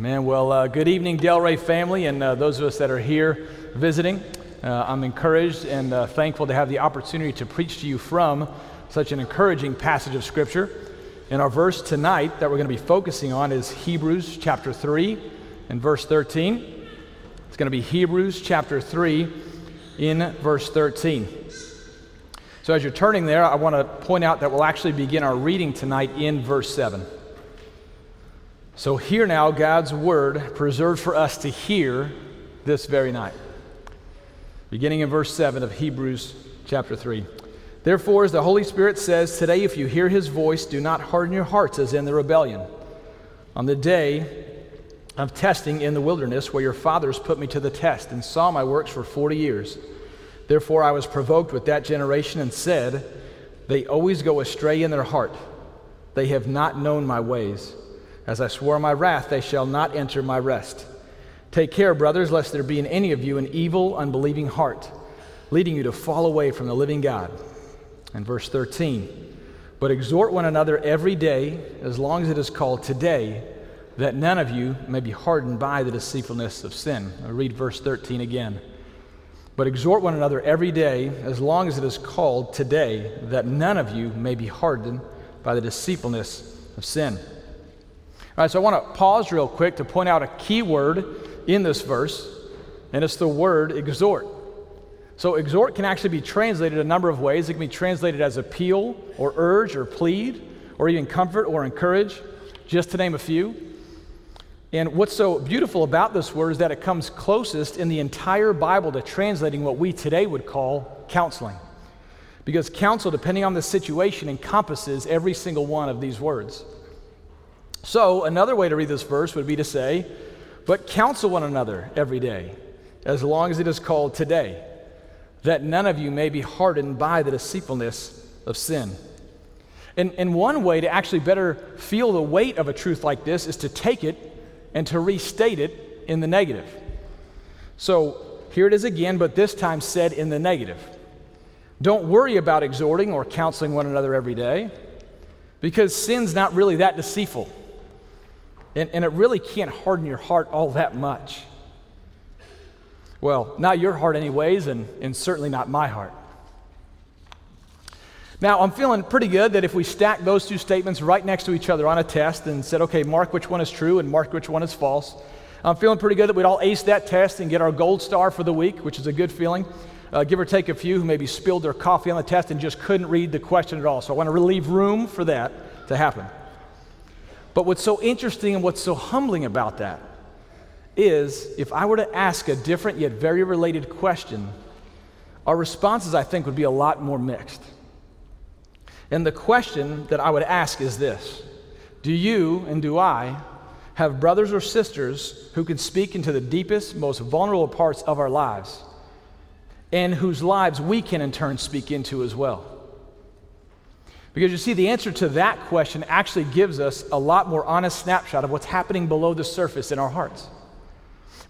Amen. Well, uh, good evening, Delray family, and uh, those of us that are here visiting. Uh, I'm encouraged and uh, thankful to have the opportunity to preach to you from such an encouraging passage of Scripture. And our verse tonight that we're going to be focusing on is Hebrews chapter 3 and verse 13. It's going to be Hebrews chapter 3 in verse 13. So, as you're turning there, I want to point out that we'll actually begin our reading tonight in verse 7. So, hear now God's word preserved for us to hear this very night. Beginning in verse 7 of Hebrews chapter 3. Therefore, as the Holy Spirit says, today, if you hear his voice, do not harden your hearts as in the rebellion. On the day of testing in the wilderness, where your fathers put me to the test and saw my works for 40 years. Therefore, I was provoked with that generation and said, They always go astray in their heart. They have not known my ways. As I swore my wrath, they shall not enter my rest. Take care, brothers, lest there be in any of you an evil, unbelieving heart, leading you to fall away from the living God. And verse 13 But exhort one another every day, as long as it is called today, that none of you may be hardened by the deceitfulness of sin. I'll read verse 13 again. But exhort one another every day, as long as it is called today, that none of you may be hardened by the deceitfulness of sin. All right, so I want to pause real quick to point out a key word in this verse, and it's the word exhort. So, exhort can actually be translated a number of ways. It can be translated as appeal, or urge, or plead, or even comfort or encourage, just to name a few. And what's so beautiful about this word is that it comes closest in the entire Bible to translating what we today would call counseling. Because counsel, depending on the situation, encompasses every single one of these words. So, another way to read this verse would be to say, But counsel one another every day, as long as it is called today, that none of you may be hardened by the deceitfulness of sin. And, and one way to actually better feel the weight of a truth like this is to take it and to restate it in the negative. So, here it is again, but this time said in the negative. Don't worry about exhorting or counseling one another every day because sin's not really that deceitful. And, and it really can't harden your heart all that much. Well, not your heart, anyways, and, and certainly not my heart. Now, I'm feeling pretty good that if we stack those two statements right next to each other on a test and said, okay, mark which one is true and mark which one is false, I'm feeling pretty good that we'd all ace that test and get our gold star for the week, which is a good feeling. Uh, give or take a few who maybe spilled their coffee on the test and just couldn't read the question at all. So I want to leave room for that to happen. But what's so interesting and what's so humbling about that is if I were to ask a different yet very related question, our responses, I think, would be a lot more mixed. And the question that I would ask is this Do you and do I have brothers or sisters who can speak into the deepest, most vulnerable parts of our lives, and whose lives we can in turn speak into as well? Because you see, the answer to that question actually gives us a lot more honest snapshot of what's happening below the surface in our hearts.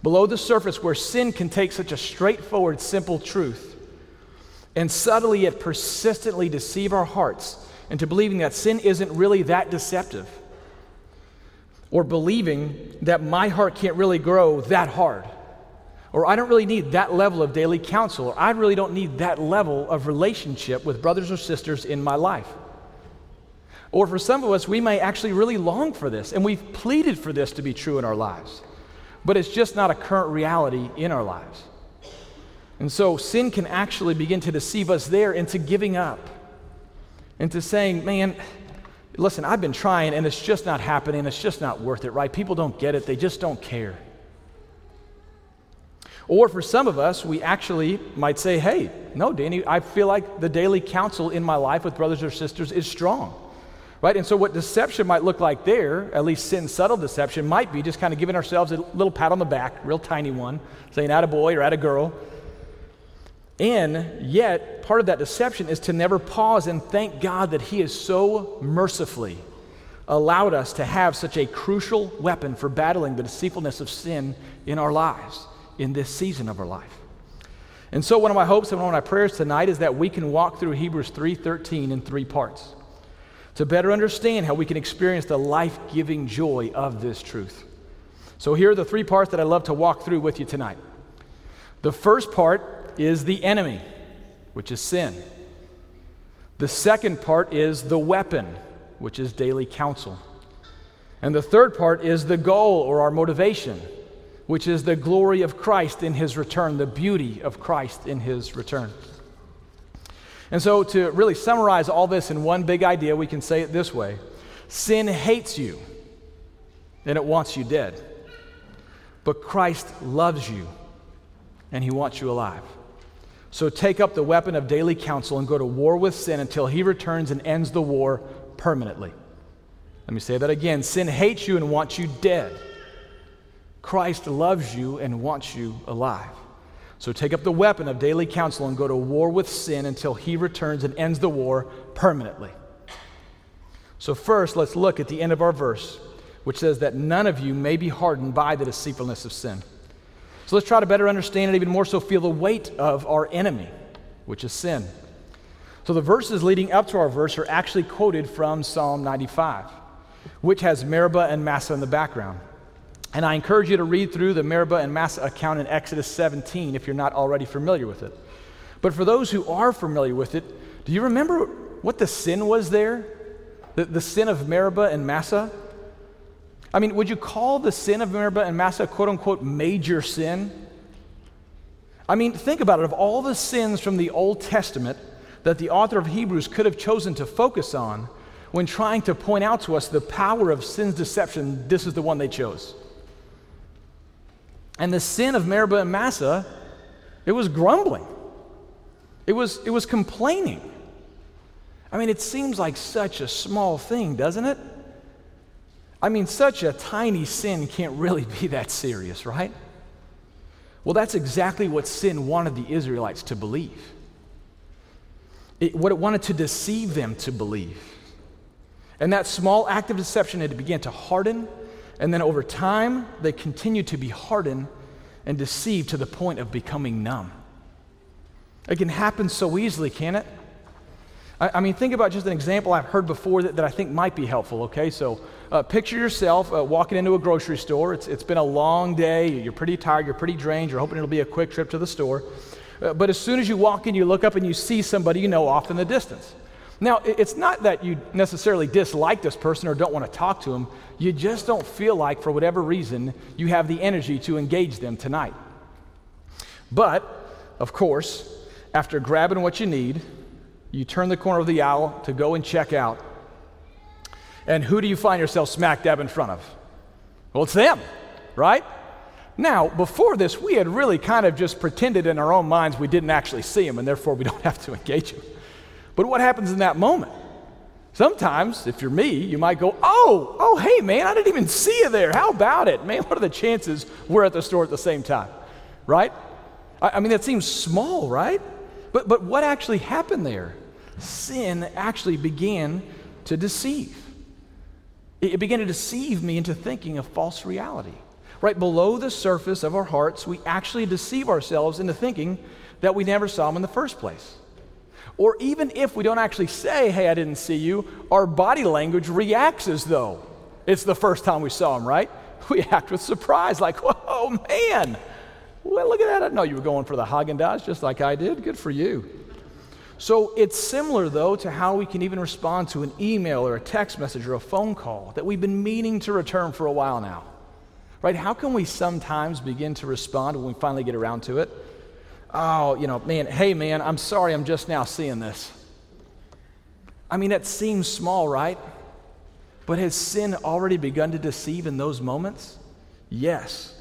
Below the surface, where sin can take such a straightforward, simple truth and subtly yet persistently deceive our hearts into believing that sin isn't really that deceptive, or believing that my heart can't really grow that hard, or I don't really need that level of daily counsel, or I really don't need that level of relationship with brothers or sisters in my life. Or for some of us, we may actually really long for this, and we've pleaded for this to be true in our lives, but it's just not a current reality in our lives. And so sin can actually begin to deceive us there into giving up, into saying, man, listen, I've been trying and it's just not happening, it's just not worth it, right? People don't get it, they just don't care. Or for some of us, we actually might say, hey, no, Danny, I feel like the daily counsel in my life with brothers or sisters is strong. Right? And so, what deception might look like there, at least sin subtle deception, might be just kind of giving ourselves a little pat on the back, real tiny one, saying, at a boy or at a girl. And yet, part of that deception is to never pause and thank God that He has so mercifully allowed us to have such a crucial weapon for battling the deceitfulness of sin in our lives, in this season of our life. And so, one of my hopes and one of my prayers tonight is that we can walk through Hebrews 3:13 in three parts to better understand how we can experience the life giving joy of this truth. So here are the three parts that I love to walk through with you tonight. The first part is the enemy, which is sin. The second part is the weapon, which is daily counsel. And the third part is the goal or our motivation, which is the glory of Christ in his return, the beauty of Christ in his return. And so, to really summarize all this in one big idea, we can say it this way Sin hates you and it wants you dead. But Christ loves you and he wants you alive. So take up the weapon of daily counsel and go to war with sin until he returns and ends the war permanently. Let me say that again. Sin hates you and wants you dead. Christ loves you and wants you alive. So take up the weapon of daily counsel and go to war with sin until he returns and ends the war permanently. So, first, let's look at the end of our verse, which says that none of you may be hardened by the deceitfulness of sin. So, let's try to better understand and even more so feel the weight of our enemy, which is sin. So, the verses leading up to our verse are actually quoted from Psalm 95 which has Meribah and Massah in the background. And I encourage you to read through the Meribah and Massah account in Exodus 17 if you're not already familiar with it. But for those who are familiar with it, do you remember what the sin was there? The, the sin of Meribah and Massah? I mean, would you call the sin of Meribah and Massah quote unquote major sin? I mean, think about it. Of all the sins from the Old Testament that the author of Hebrews could have chosen to focus on, when trying to point out to us the power of sin's deception, this is the one they chose. And the sin of Meribah and Massah, it was grumbling. It was, it was complaining. I mean, it seems like such a small thing, doesn't it? I mean, such a tiny sin can't really be that serious, right? Well, that's exactly what sin wanted the Israelites to believe. It, what it wanted to deceive them to believe. And that small act of deception had began to harden, and then over time, they continue to be hardened and deceived to the point of becoming numb. It can happen so easily, can it? I, I mean, think about just an example I've heard before that, that I think might be helpful, okay? So uh, picture yourself uh, walking into a grocery store. It's, it's been a long day, you're pretty tired, you're pretty drained, you're hoping it'll be a quick trip to the store. Uh, but as soon as you walk in, you look up and you see somebody you know off in the distance. Now, it's not that you necessarily dislike this person or don't want to talk to them. You just don't feel like, for whatever reason, you have the energy to engage them tonight. But, of course, after grabbing what you need, you turn the corner of the aisle to go and check out. And who do you find yourself smack dab in front of? Well, it's them, right? Now, before this, we had really kind of just pretended in our own minds we didn't actually see them, and therefore we don't have to engage them. But what happens in that moment? Sometimes, if you're me, you might go, Oh, oh, hey, man, I didn't even see you there. How about it? Man, what are the chances we're at the store at the same time? Right? I, I mean, that seems small, right? But, but what actually happened there? Sin actually began to deceive. It, it began to deceive me into thinking a false reality. Right below the surface of our hearts, we actually deceive ourselves into thinking that we never saw him in the first place. Or even if we don't actually say, hey, I didn't see you, our body language reacts as though it's the first time we saw him, right? We act with surprise, like, whoa, man. Well, look at that. I know you were going for the Haagen-Dazs just like I did. Good for you. So it's similar, though, to how we can even respond to an email or a text message or a phone call that we've been meaning to return for a while now. Right? How can we sometimes begin to respond when we finally get around to it? Oh, you know, man, hey, man, I'm sorry I'm just now seeing this. I mean, it seems small, right? But has sin already begun to deceive in those moments? Yes.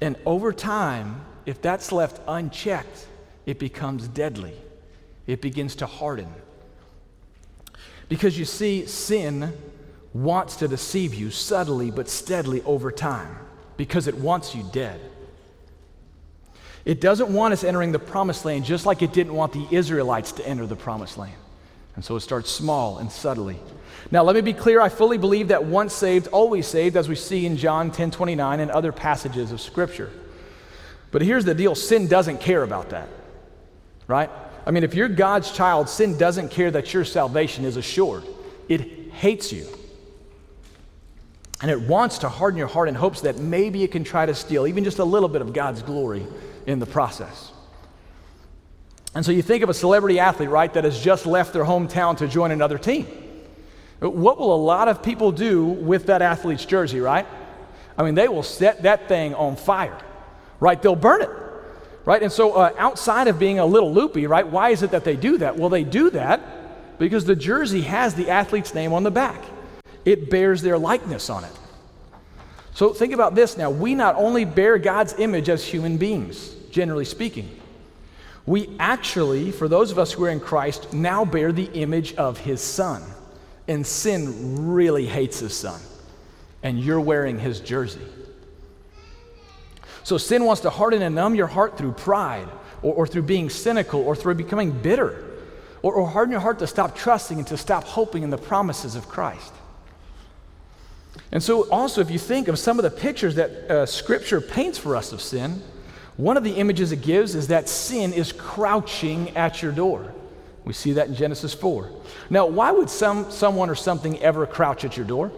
And over time, if that's left unchecked, it becomes deadly. It begins to harden. Because you see, sin wants to deceive you subtly but steadily over time because it wants you dead. It doesn't want us entering the promised land just like it didn't want the Israelites to enter the promised land. And so it starts small and subtly. Now, let me be clear. I fully believe that once saved, always saved, as we see in John 10 29 and other passages of Scripture. But here's the deal sin doesn't care about that, right? I mean, if you're God's child, sin doesn't care that your salvation is assured, it hates you. And it wants to harden your heart in hopes that maybe it can try to steal even just a little bit of God's glory in the process. And so you think of a celebrity athlete, right, that has just left their hometown to join another team. What will a lot of people do with that athlete's jersey, right? I mean, they will set that thing on fire, right? They'll burn it, right? And so, uh, outside of being a little loopy, right, why is it that they do that? Well, they do that because the jersey has the athlete's name on the back, it bears their likeness on it. So, think about this now. We not only bear God's image as human beings, generally speaking, we actually, for those of us who are in Christ, now bear the image of his son. And sin really hates his son. And you're wearing his jersey. So sin wants to harden and numb your heart through pride, or, or through being cynical, or through becoming bitter, or, or harden your heart to stop trusting and to stop hoping in the promises of Christ. And so, also, if you think of some of the pictures that uh, Scripture paints for us of sin, one of the images it gives is that sin is crouching at your door. We see that in Genesis 4. Now, why would some, someone or something ever crouch at your door?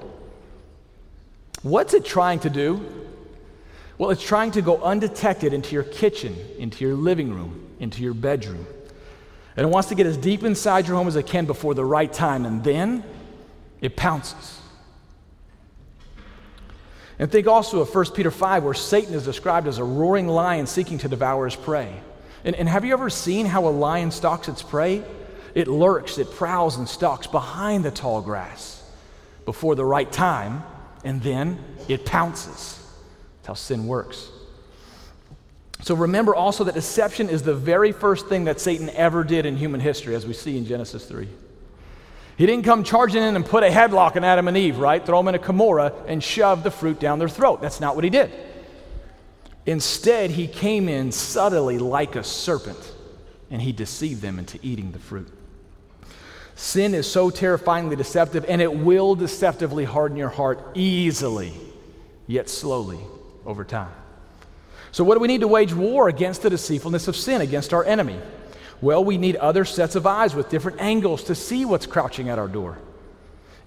What's it trying to do? Well, it's trying to go undetected into your kitchen, into your living room, into your bedroom. And it wants to get as deep inside your home as it can before the right time, and then it pounces. And think also of 1 Peter 5, where Satan is described as a roaring lion seeking to devour his prey. And, and have you ever seen how a lion stalks its prey? It lurks, it prowls and stalks behind the tall grass before the right time, and then it pounces. That's how sin works. So remember also that deception is the very first thing that Satan ever did in human history, as we see in Genesis 3. He didn't come charging in and put a headlock on Adam and Eve, right? Throw them in a Kimura and shove the fruit down their throat. That's not what he did. Instead, he came in subtly like a serpent and he deceived them into eating the fruit. Sin is so terrifyingly deceptive and it will deceptively harden your heart easily, yet slowly over time. So, what do we need to wage war against the deceitfulness of sin, against our enemy? Well, we need other sets of eyes with different angles to see what's crouching at our door.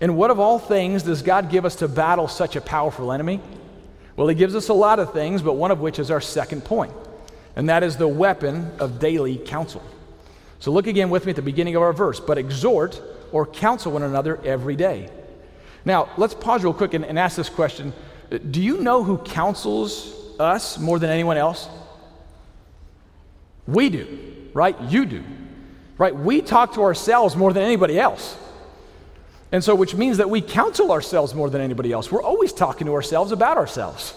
And what of all things does God give us to battle such a powerful enemy? Well, He gives us a lot of things, but one of which is our second point, and that is the weapon of daily counsel. So look again with me at the beginning of our verse. But exhort or counsel one another every day. Now, let's pause real quick and, and ask this question Do you know who counsels us more than anyone else? We do right? You do, right? We talk to ourselves more than anybody else. And so, which means that we counsel ourselves more than anybody else. We're always talking to ourselves about ourselves.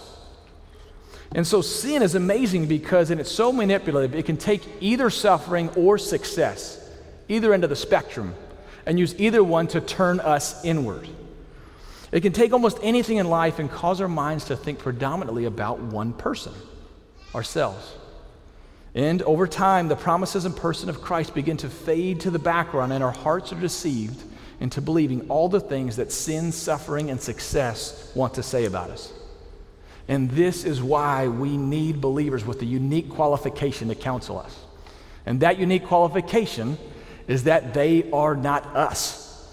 And so, sin is amazing because, and it's so manipulative, it can take either suffering or success, either end of the spectrum, and use either one to turn us inward. It can take almost anything in life and cause our minds to think predominantly about one person, ourselves. And over time, the promises and person of Christ begin to fade to the background, and our hearts are deceived into believing all the things that sin, suffering, and success want to say about us. And this is why we need believers with a unique qualification to counsel us. And that unique qualification is that they are not us,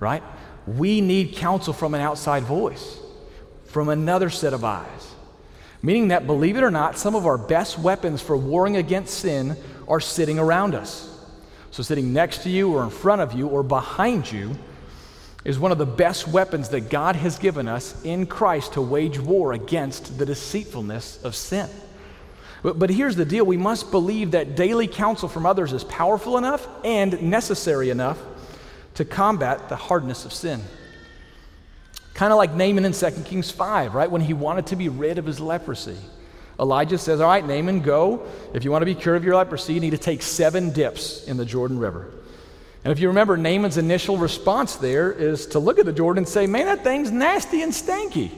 right? We need counsel from an outside voice, from another set of eyes. Meaning that, believe it or not, some of our best weapons for warring against sin are sitting around us. So, sitting next to you, or in front of you, or behind you is one of the best weapons that God has given us in Christ to wage war against the deceitfulness of sin. But, but here's the deal we must believe that daily counsel from others is powerful enough and necessary enough to combat the hardness of sin. Kind of like Naaman in 2 Kings 5, right? When he wanted to be rid of his leprosy. Elijah says, All right, Naaman, go. If you want to be cured of your leprosy, you need to take seven dips in the Jordan River. And if you remember, Naaman's initial response there is to look at the Jordan and say, Man, that thing's nasty and stanky.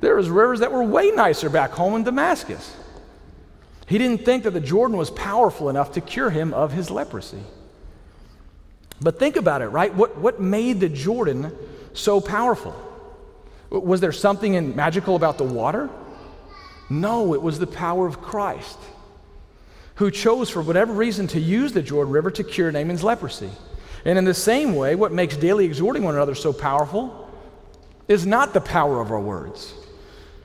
There was rivers that were way nicer back home in Damascus. He didn't think that the Jordan was powerful enough to cure him of his leprosy. But think about it, right? What, what made the Jordan so powerful? Was there something magical about the water? No, it was the power of Christ, who chose, for whatever reason, to use the Jordan River to cure Naaman's leprosy. And in the same way, what makes daily exhorting one another so powerful is not the power of our words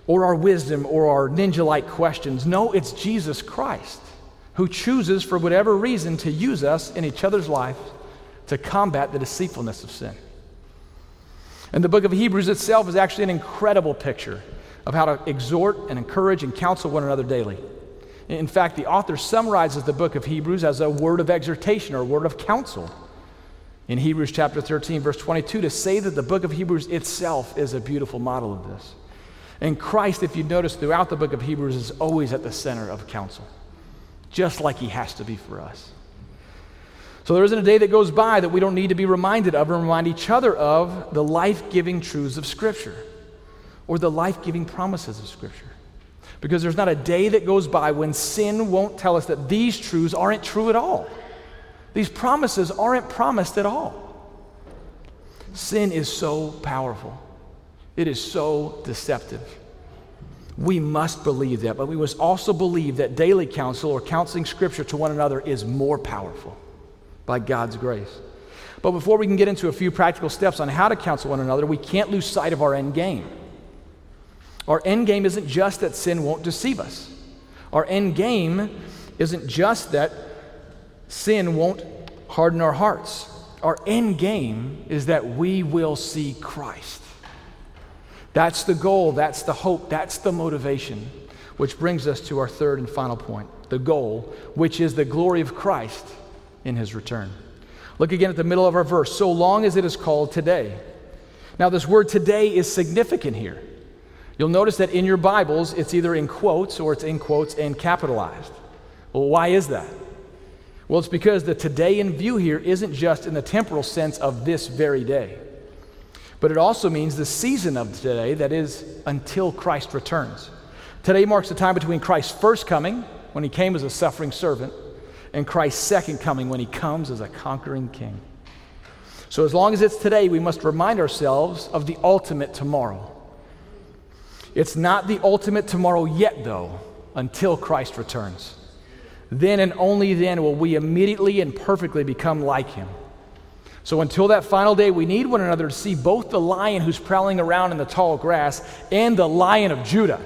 or our wisdom or our ninja like questions. No, it's Jesus Christ who chooses, for whatever reason, to use us in each other's life to combat the deceitfulness of sin. And the book of Hebrews itself is actually an incredible picture of how to exhort and encourage and counsel one another daily. In fact, the author summarizes the book of Hebrews as a word of exhortation or a word of counsel. In Hebrews chapter 13, verse 22, to say that the book of Hebrews itself is a beautiful model of this. And Christ, if you notice throughout the book of Hebrews, is always at the center of counsel, just like he has to be for us. So there isn't a day that goes by that we don't need to be reminded of and remind each other of the life giving truths of Scripture or the life giving promises of Scripture. Because there's not a day that goes by when sin won't tell us that these truths aren't true at all. These promises aren't promised at all. Sin is so powerful, it is so deceptive. We must believe that, but we must also believe that daily counsel or counseling scripture to one another is more powerful by God's grace. But before we can get into a few practical steps on how to counsel one another, we can't lose sight of our end game. Our end game isn't just that sin won't deceive us. Our end game isn't just that sin won't harden our hearts. Our end game is that we will see Christ. That's the goal, that's the hope, that's the motivation, which brings us to our third and final point the goal, which is the glory of Christ in his return. Look again at the middle of our verse. So long as it is called today. Now, this word today is significant here. You'll notice that in your Bibles, it's either in quotes or it's in quotes and capitalized. Well, why is that? Well, it's because the today in view here isn't just in the temporal sense of this very day, but it also means the season of today, that is, until Christ returns. Today marks the time between Christ's first coming, when he came as a suffering servant, and Christ's second coming, when he comes as a conquering king. So, as long as it's today, we must remind ourselves of the ultimate tomorrow. It's not the ultimate tomorrow yet, though, until Christ returns. Then and only then will we immediately and perfectly become like him. So until that final day, we need one another to see both the lion who's prowling around in the tall grass and the lion of Judah,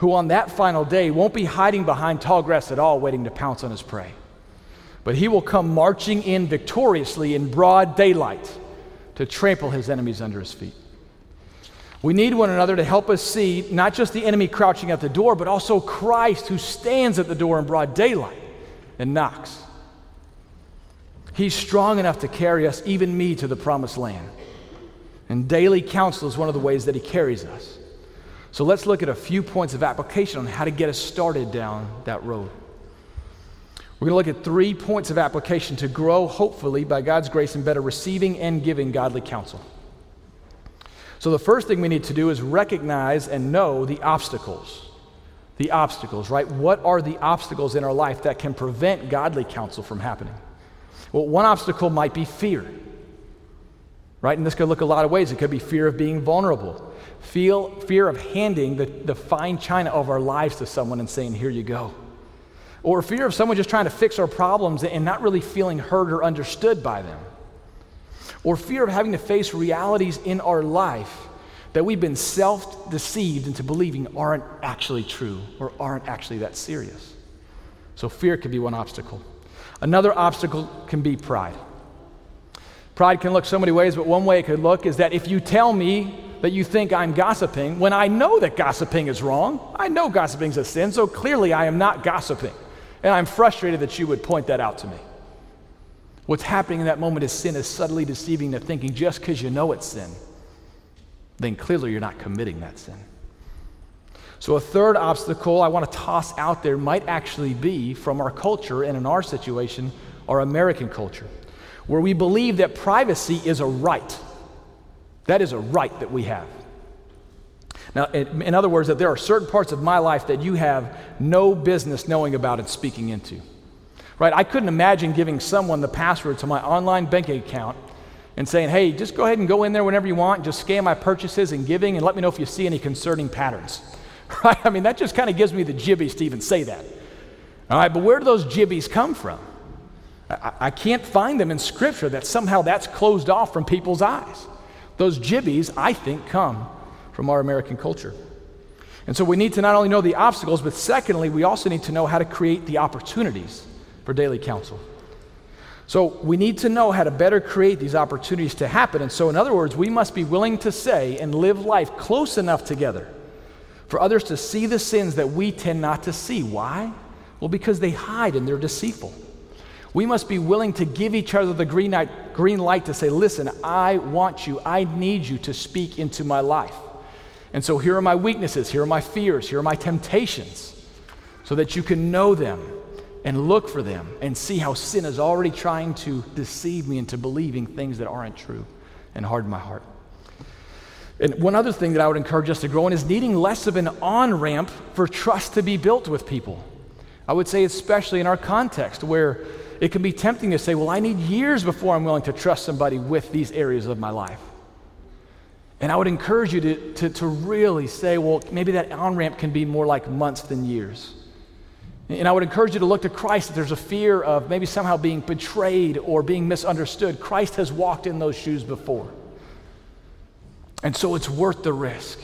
who on that final day won't be hiding behind tall grass at all, waiting to pounce on his prey. But he will come marching in victoriously in broad daylight to trample his enemies under his feet. We need one another to help us see not just the enemy crouching at the door, but also Christ who stands at the door in broad daylight and knocks. He's strong enough to carry us, even me, to the promised land. And daily counsel is one of the ways that he carries us. So let's look at a few points of application on how to get us started down that road. We're going to look at three points of application to grow, hopefully, by God's grace, in better receiving and giving godly counsel. So, the first thing we need to do is recognize and know the obstacles. The obstacles, right? What are the obstacles in our life that can prevent godly counsel from happening? Well, one obstacle might be fear, right? And this could look a lot of ways. It could be fear of being vulnerable, feel, fear of handing the, the fine china of our lives to someone and saying, Here you go. Or fear of someone just trying to fix our problems and not really feeling heard or understood by them or fear of having to face realities in our life that we've been self deceived into believing aren't actually true or aren't actually that serious. So, fear could be one obstacle. Another obstacle can be pride. Pride can look so many ways, but one way it could look is that if you tell me that you think I'm gossiping, when I know that gossiping is wrong, I know gossiping is a sin, so clearly I am not gossiping. And I'm frustrated that you would point that out to me. What's happening in that moment is sin is subtly deceiving the thinking just because you know it's sin, then clearly you're not committing that sin. So, a third obstacle I want to toss out there might actually be from our culture and in our situation, our American culture, where we believe that privacy is a right. That is a right that we have. Now, in, other words, that there are certain parts of my life that you have no business knowing about and speaking into. Right? I couldn't imagine giving someone the password to my online banking account and saying, hey, just go ahead and go in there whenever you want, just scan my purchases and giving, and let me know if you see any concerning patterns. Right? I mean, that just kind of gives me the jibbies to even say that. All right, but where do those jibbies come from? I, I can't find them in Scripture that somehow that's closed off from people's eyes. Those jibbies, I think, come from our American culture. And so we need to not only know the obstacles, but secondly, we also need to know how to create the opportunities for daily counsel. So we need to know how to better create these opportunities to happen. And so, in other words, we must be willing to say and live life close enough together for others to see the sins that we tend not to see. Why? Well, because they hide and they're deceitful. We must be willing to give each other the green light, green light to say, listen, I want you, I need you to speak into my life. And so here are my weaknesses, here are my fears, here are my temptations, so that you can know them and look for them and see how sin is already trying to deceive me into believing things that aren't true and harden my heart. And one other thing that I would encourage us to grow in is needing less of an on ramp for trust to be built with people. I would say, especially in our context, where it can be tempting to say, Well, I need years before I'm willing to trust somebody with these areas of my life. And I would encourage you to, to, to really say, Well, maybe that on ramp can be more like months than years. And I would encourage you to look to Christ if there's a fear of maybe somehow being betrayed or being misunderstood. Christ has walked in those shoes before. And so it's worth the risk.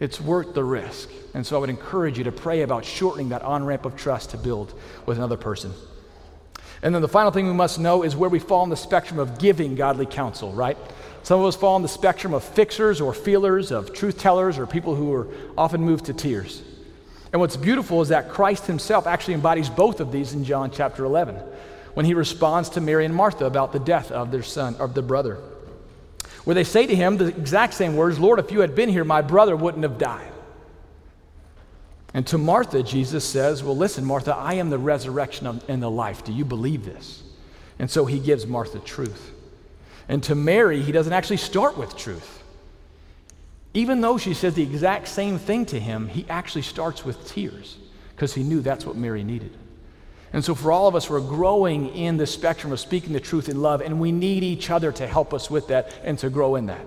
It's worth the risk. And so I would encourage you to pray about shortening that on ramp of trust to build with another person. And then the final thing we must know is where we fall on the spectrum of giving godly counsel, right? Some of us fall on the spectrum of fixers or feelers, of truth tellers, or people who are often moved to tears. And what's beautiful is that Christ himself actually embodies both of these in John chapter 11 when he responds to Mary and Martha about the death of their son, of their brother. Where they say to him the exact same words Lord, if you had been here, my brother wouldn't have died. And to Martha, Jesus says, Well, listen, Martha, I am the resurrection and the life. Do you believe this? And so he gives Martha truth. And to Mary, he doesn't actually start with truth. Even though she says the exact same thing to him, he actually starts with tears because he knew that's what Mary needed. And so, for all of us, we're growing in the spectrum of speaking the truth in love, and we need each other to help us with that and to grow in that.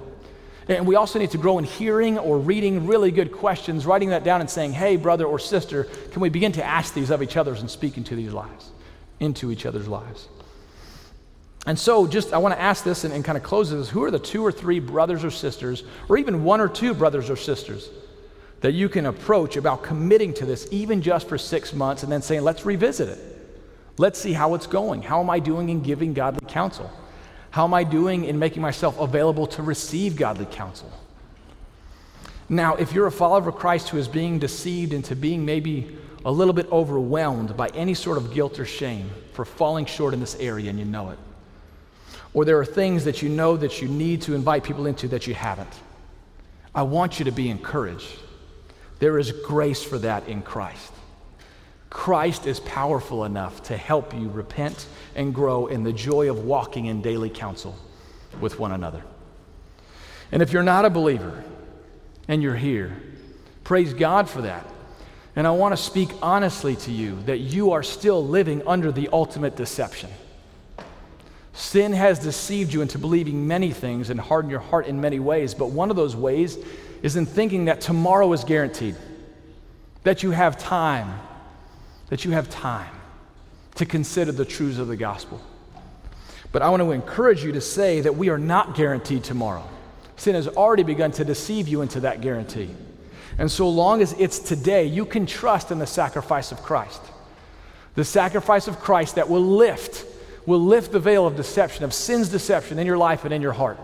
And we also need to grow in hearing or reading really good questions, writing that down and saying, hey, brother or sister, can we begin to ask these of each other and speak into these lives, into each other's lives? And so, just I want to ask this and, and kind of close this who are the two or three brothers or sisters, or even one or two brothers or sisters, that you can approach about committing to this, even just for six months, and then saying, let's revisit it? Let's see how it's going. How am I doing in giving godly counsel? How am I doing in making myself available to receive godly counsel? Now, if you're a follower of Christ who is being deceived into being maybe a little bit overwhelmed by any sort of guilt or shame for falling short in this area and you know it, or there are things that you know that you need to invite people into that you haven't, I want you to be encouraged. There is grace for that in Christ. Christ is powerful enough to help you repent and grow in the joy of walking in daily counsel with one another. And if you're not a believer and you're here, praise God for that. And I want to speak honestly to you that you are still living under the ultimate deception. Sin has deceived you into believing many things and hardened your heart in many ways, but one of those ways is in thinking that tomorrow is guaranteed, that you have time that you have time to consider the truths of the gospel. But I want to encourage you to say that we are not guaranteed tomorrow. Sin has already begun to deceive you into that guarantee. And so long as it's today, you can trust in the sacrifice of Christ. The sacrifice of Christ that will lift, will lift the veil of deception, of sin's deception in your life and in your heart.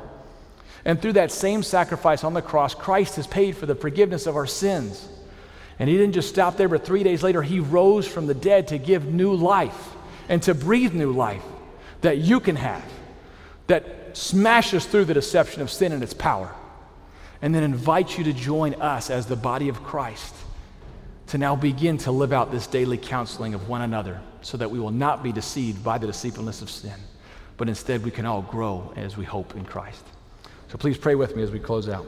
And through that same sacrifice on the cross, Christ has paid for the forgiveness of our sins. And he didn't just stop there, but three days later, he rose from the dead to give new life and to breathe new life that you can have, that smashes through the deception of sin and its power, and then invites you to join us as the body of Christ to now begin to live out this daily counseling of one another so that we will not be deceived by the deceitfulness of sin, but instead we can all grow as we hope in Christ. So please pray with me as we close out.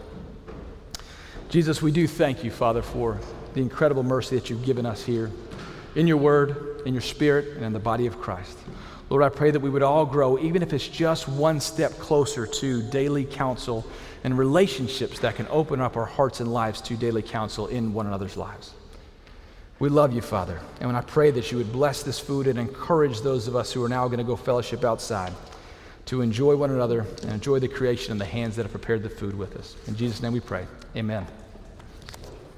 Jesus, we do thank you, Father, for the incredible mercy that you've given us here in your word, in your spirit, and in the body of Christ. Lord, I pray that we would all grow, even if it's just one step closer to daily counsel and relationships that can open up our hearts and lives to daily counsel in one another's lives. We love you, Father. And I pray that you would bless this food and encourage those of us who are now going to go fellowship outside, to enjoy one another and enjoy the creation and the hands that have prepared the food with us. In Jesus' name we pray. Amen.